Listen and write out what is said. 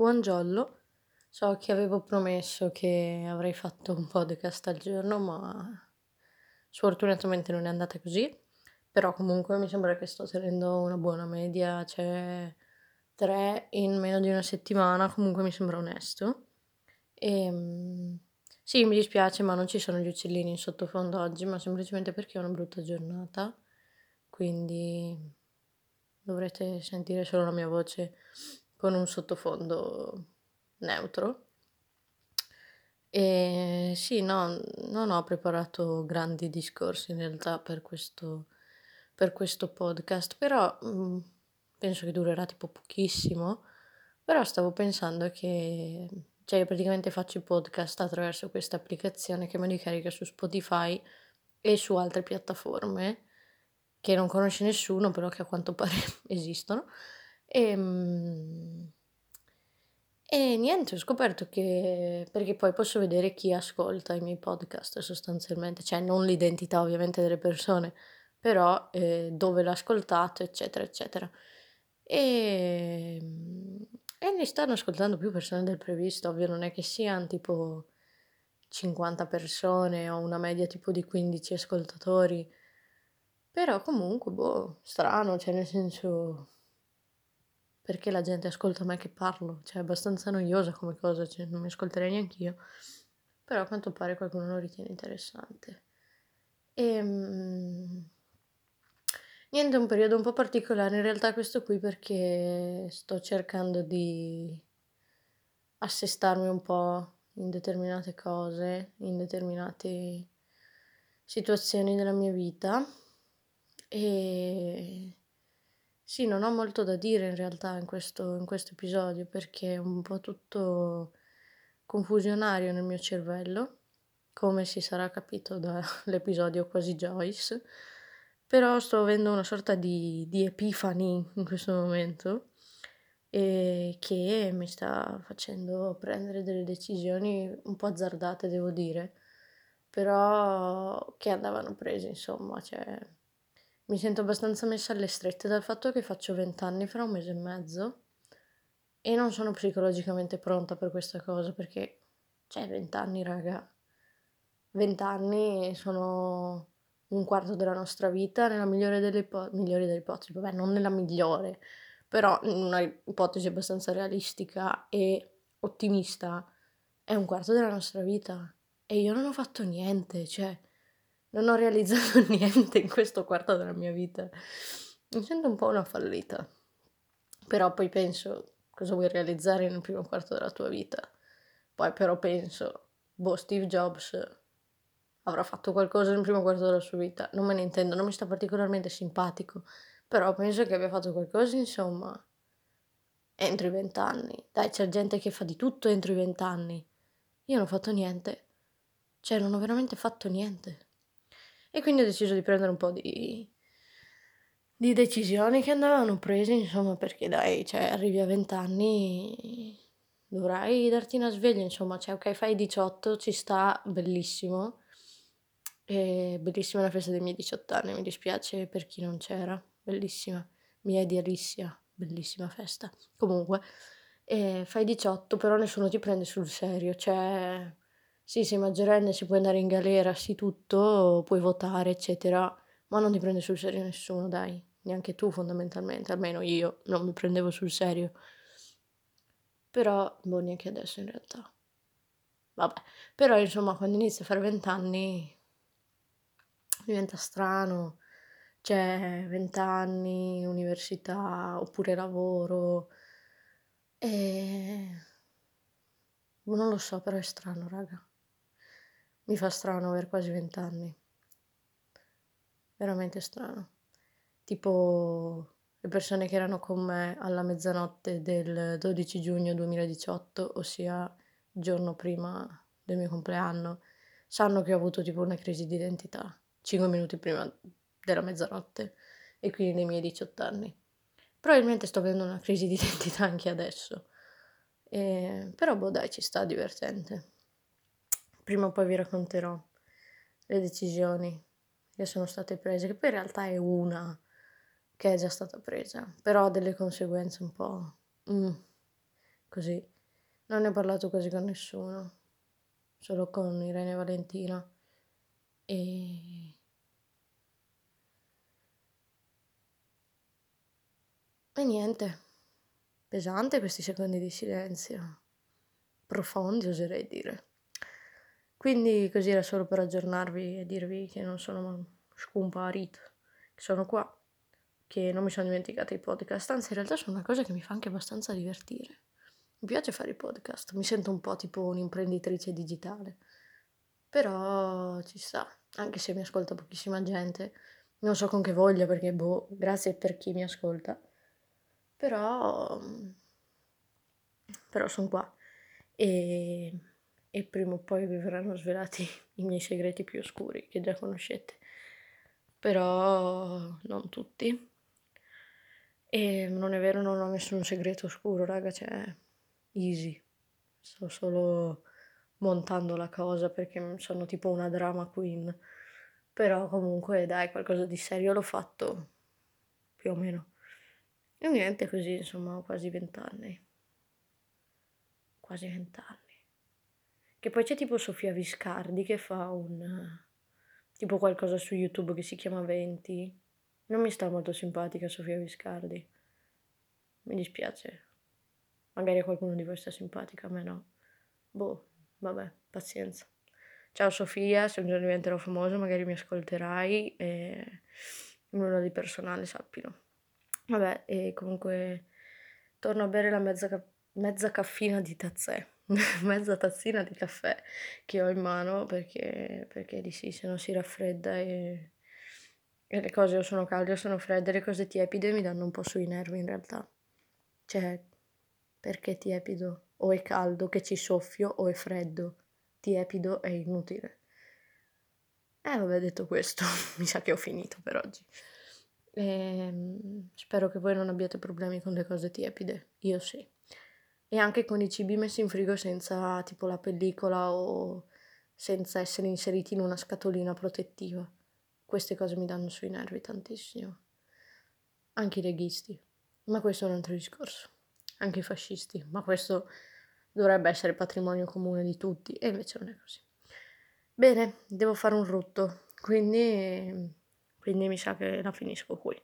Buongiorno, so che avevo promesso che avrei fatto un podcast al giorno, ma sfortunatamente non è andata così, però comunque mi sembra che sto tenendo una buona media, cioè tre in meno di una settimana, comunque mi sembra onesto. E sì, mi dispiace, ma non ci sono gli uccellini in sottofondo oggi, ma semplicemente perché è una brutta giornata, quindi dovrete sentire solo la mia voce con un sottofondo neutro. E sì, no, non ho preparato grandi discorsi in realtà per questo, per questo podcast, però mh, mm, penso che durerà tipo pochissimo. Però stavo pensando che, cioè, io praticamente faccio i podcast attraverso questa applicazione che me li carica su Spotify e su altre piattaforme che non conosce nessuno, però che a quanto pare esistono. E, mm, e niente, ho scoperto che, perché poi posso vedere chi ascolta i miei podcast sostanzialmente, cioè non l'identità ovviamente delle persone, però eh, dove l'ha ascoltato, eccetera, eccetera. E, e ne stanno ascoltando più persone del previsto, ovvio non è che siano tipo 50 persone o una media tipo di 15 ascoltatori, però comunque, boh, strano, cioè nel senso perché la gente ascolta me che parlo, cioè è abbastanza noiosa come cosa, cioè non mi ascolterei neanche io, però a quanto pare qualcuno lo ritiene interessante. E, um, niente, è un periodo un po' particolare in realtà questo qui perché sto cercando di assestarmi un po' in determinate cose, in determinate situazioni della mia vita. E sì, non ho molto da dire in realtà in questo, in questo episodio perché è un po' tutto confusionario nel mio cervello, come si sarà capito dall'episodio quasi Joyce, però sto avendo una sorta di, di epifani in questo momento e che mi sta facendo prendere delle decisioni un po' azzardate, devo dire, però che andavano prese, insomma, cioè mi sento abbastanza messa alle strette dal fatto che faccio vent'anni fra un mese e mezzo e non sono psicologicamente pronta per questa cosa perché, cioè, vent'anni, raga, vent'anni sono un quarto della nostra vita, nella migliore delle, ipo- migliori delle ipotesi, vabbè, non nella migliore, però in una ipotesi abbastanza realistica e ottimista, è un quarto della nostra vita. E io non ho fatto niente, cioè non ho realizzato niente in questo quarto della mia vita. Mi sento un po' una fallita. Però poi penso, cosa vuoi realizzare nel primo quarto della tua vita? Poi però penso, boh, Steve Jobs avrà fatto qualcosa nel primo quarto della sua vita. Non me ne intendo, non mi sta particolarmente simpatico. Però penso che abbia fatto qualcosa, insomma, entro i vent'anni. Dai, c'è gente che fa di tutto entro i vent'anni. Io non ho fatto niente. Cioè, non ho veramente fatto niente. E quindi ho deciso di prendere un po' di, di decisioni che andavano prese, insomma, perché dai, cioè, arrivi a 20 anni, dovrai darti una sveglia, insomma, cioè, ok, fai 18, ci sta, bellissimo. E bellissima la festa dei miei 18 anni, mi dispiace per chi non c'era, bellissima, mia idealissia, bellissima festa. Comunque, eh, fai 18, però nessuno ti prende sul serio, cioè sì, sei maggiorenne, si può andare in galera, sì tutto, puoi votare, eccetera, ma non ti prende sul serio nessuno, dai, neanche tu fondamentalmente, almeno io non mi prendevo sul serio. Però, boh, neanche adesso in realtà. Vabbè, però insomma, quando inizi a fare vent'anni diventa strano, cioè vent'anni, università, oppure lavoro, e... Non lo so, però è strano, raga. Mi fa strano aver quasi vent'anni. Veramente strano. Tipo le persone che erano con me alla mezzanotte del 12 giugno 2018, ossia giorno prima del mio compleanno, sanno che ho avuto tipo una crisi di identità 5 minuti prima della mezzanotte e quindi nei miei 18 anni. Probabilmente sto avendo una crisi di identità anche adesso. E, però boh dai ci sta divertente prima o poi vi racconterò le decisioni che sono state prese, che poi in realtà è una che è già stata presa, però ha delle conseguenze un po' mm, così. Non ne ho parlato quasi con nessuno, solo con Irene e Valentina. E... E niente, pesante questi secondi di silenzio, profondi oserei dire. Quindi così era solo per aggiornarvi e dirvi che non sono scomparita, che sono qua che non mi sono dimenticata i podcast, anzi in realtà sono una cosa che mi fa anche abbastanza divertire. Mi piace fare i podcast, mi sento un po' tipo un'imprenditrice digitale, però ci sta, anche se mi ascolta pochissima gente, non so con che voglia perché boh, grazie per chi mi ascolta, però, però sono qua. E, e prima o poi vi verranno svelati i miei segreti più oscuri che già conoscete, però non tutti e non è vero, non ho nessun segreto oscuro, raga, cioè, easy. Sto solo montando la cosa perché sono tipo una drama queen. Però comunque, dai, qualcosa di serio l'ho fatto, più o meno. E niente, così, insomma, ho quasi vent'anni. Quasi vent'anni. Che poi c'è tipo Sofia Viscardi che fa un... tipo qualcosa su YouTube che si chiama 20 non mi sta molto simpatica Sofia Viscardi. Mi dispiace. Magari a qualcuno di voi sta simpatica, a me no. Boh, vabbè, pazienza. Ciao Sofia, se un giorno diventerò famosa magari mi ascolterai e nulla di personale, sappilo. Vabbè, e comunque torno a bere la mezza, ca- mezza caffina di tazzè, mezza tazzina di caffè che ho in mano perché, perché di sì, se no si raffredda e e le cose o sono calde o sono fredde, le cose tiepide mi danno un po' sui nervi in realtà. Cioè, perché tiepido? O è caldo che ci soffio o è freddo. Tiepido è inutile. Eh, vabbè, detto questo, mi sa che ho finito per oggi. E, ehm, spero che voi non abbiate problemi con le cose tiepide. Io sì. E anche con i cibi messi in frigo senza tipo la pellicola o senza essere inseriti in una scatolina protettiva. Queste cose mi danno sui nervi tantissimo. Anche i leghisti. Ma questo è un altro discorso. Anche i fascisti. Ma questo dovrebbe essere patrimonio comune di tutti. E invece non è così. Bene, devo fare un rutto. Quindi, quindi mi sa che la finisco qui.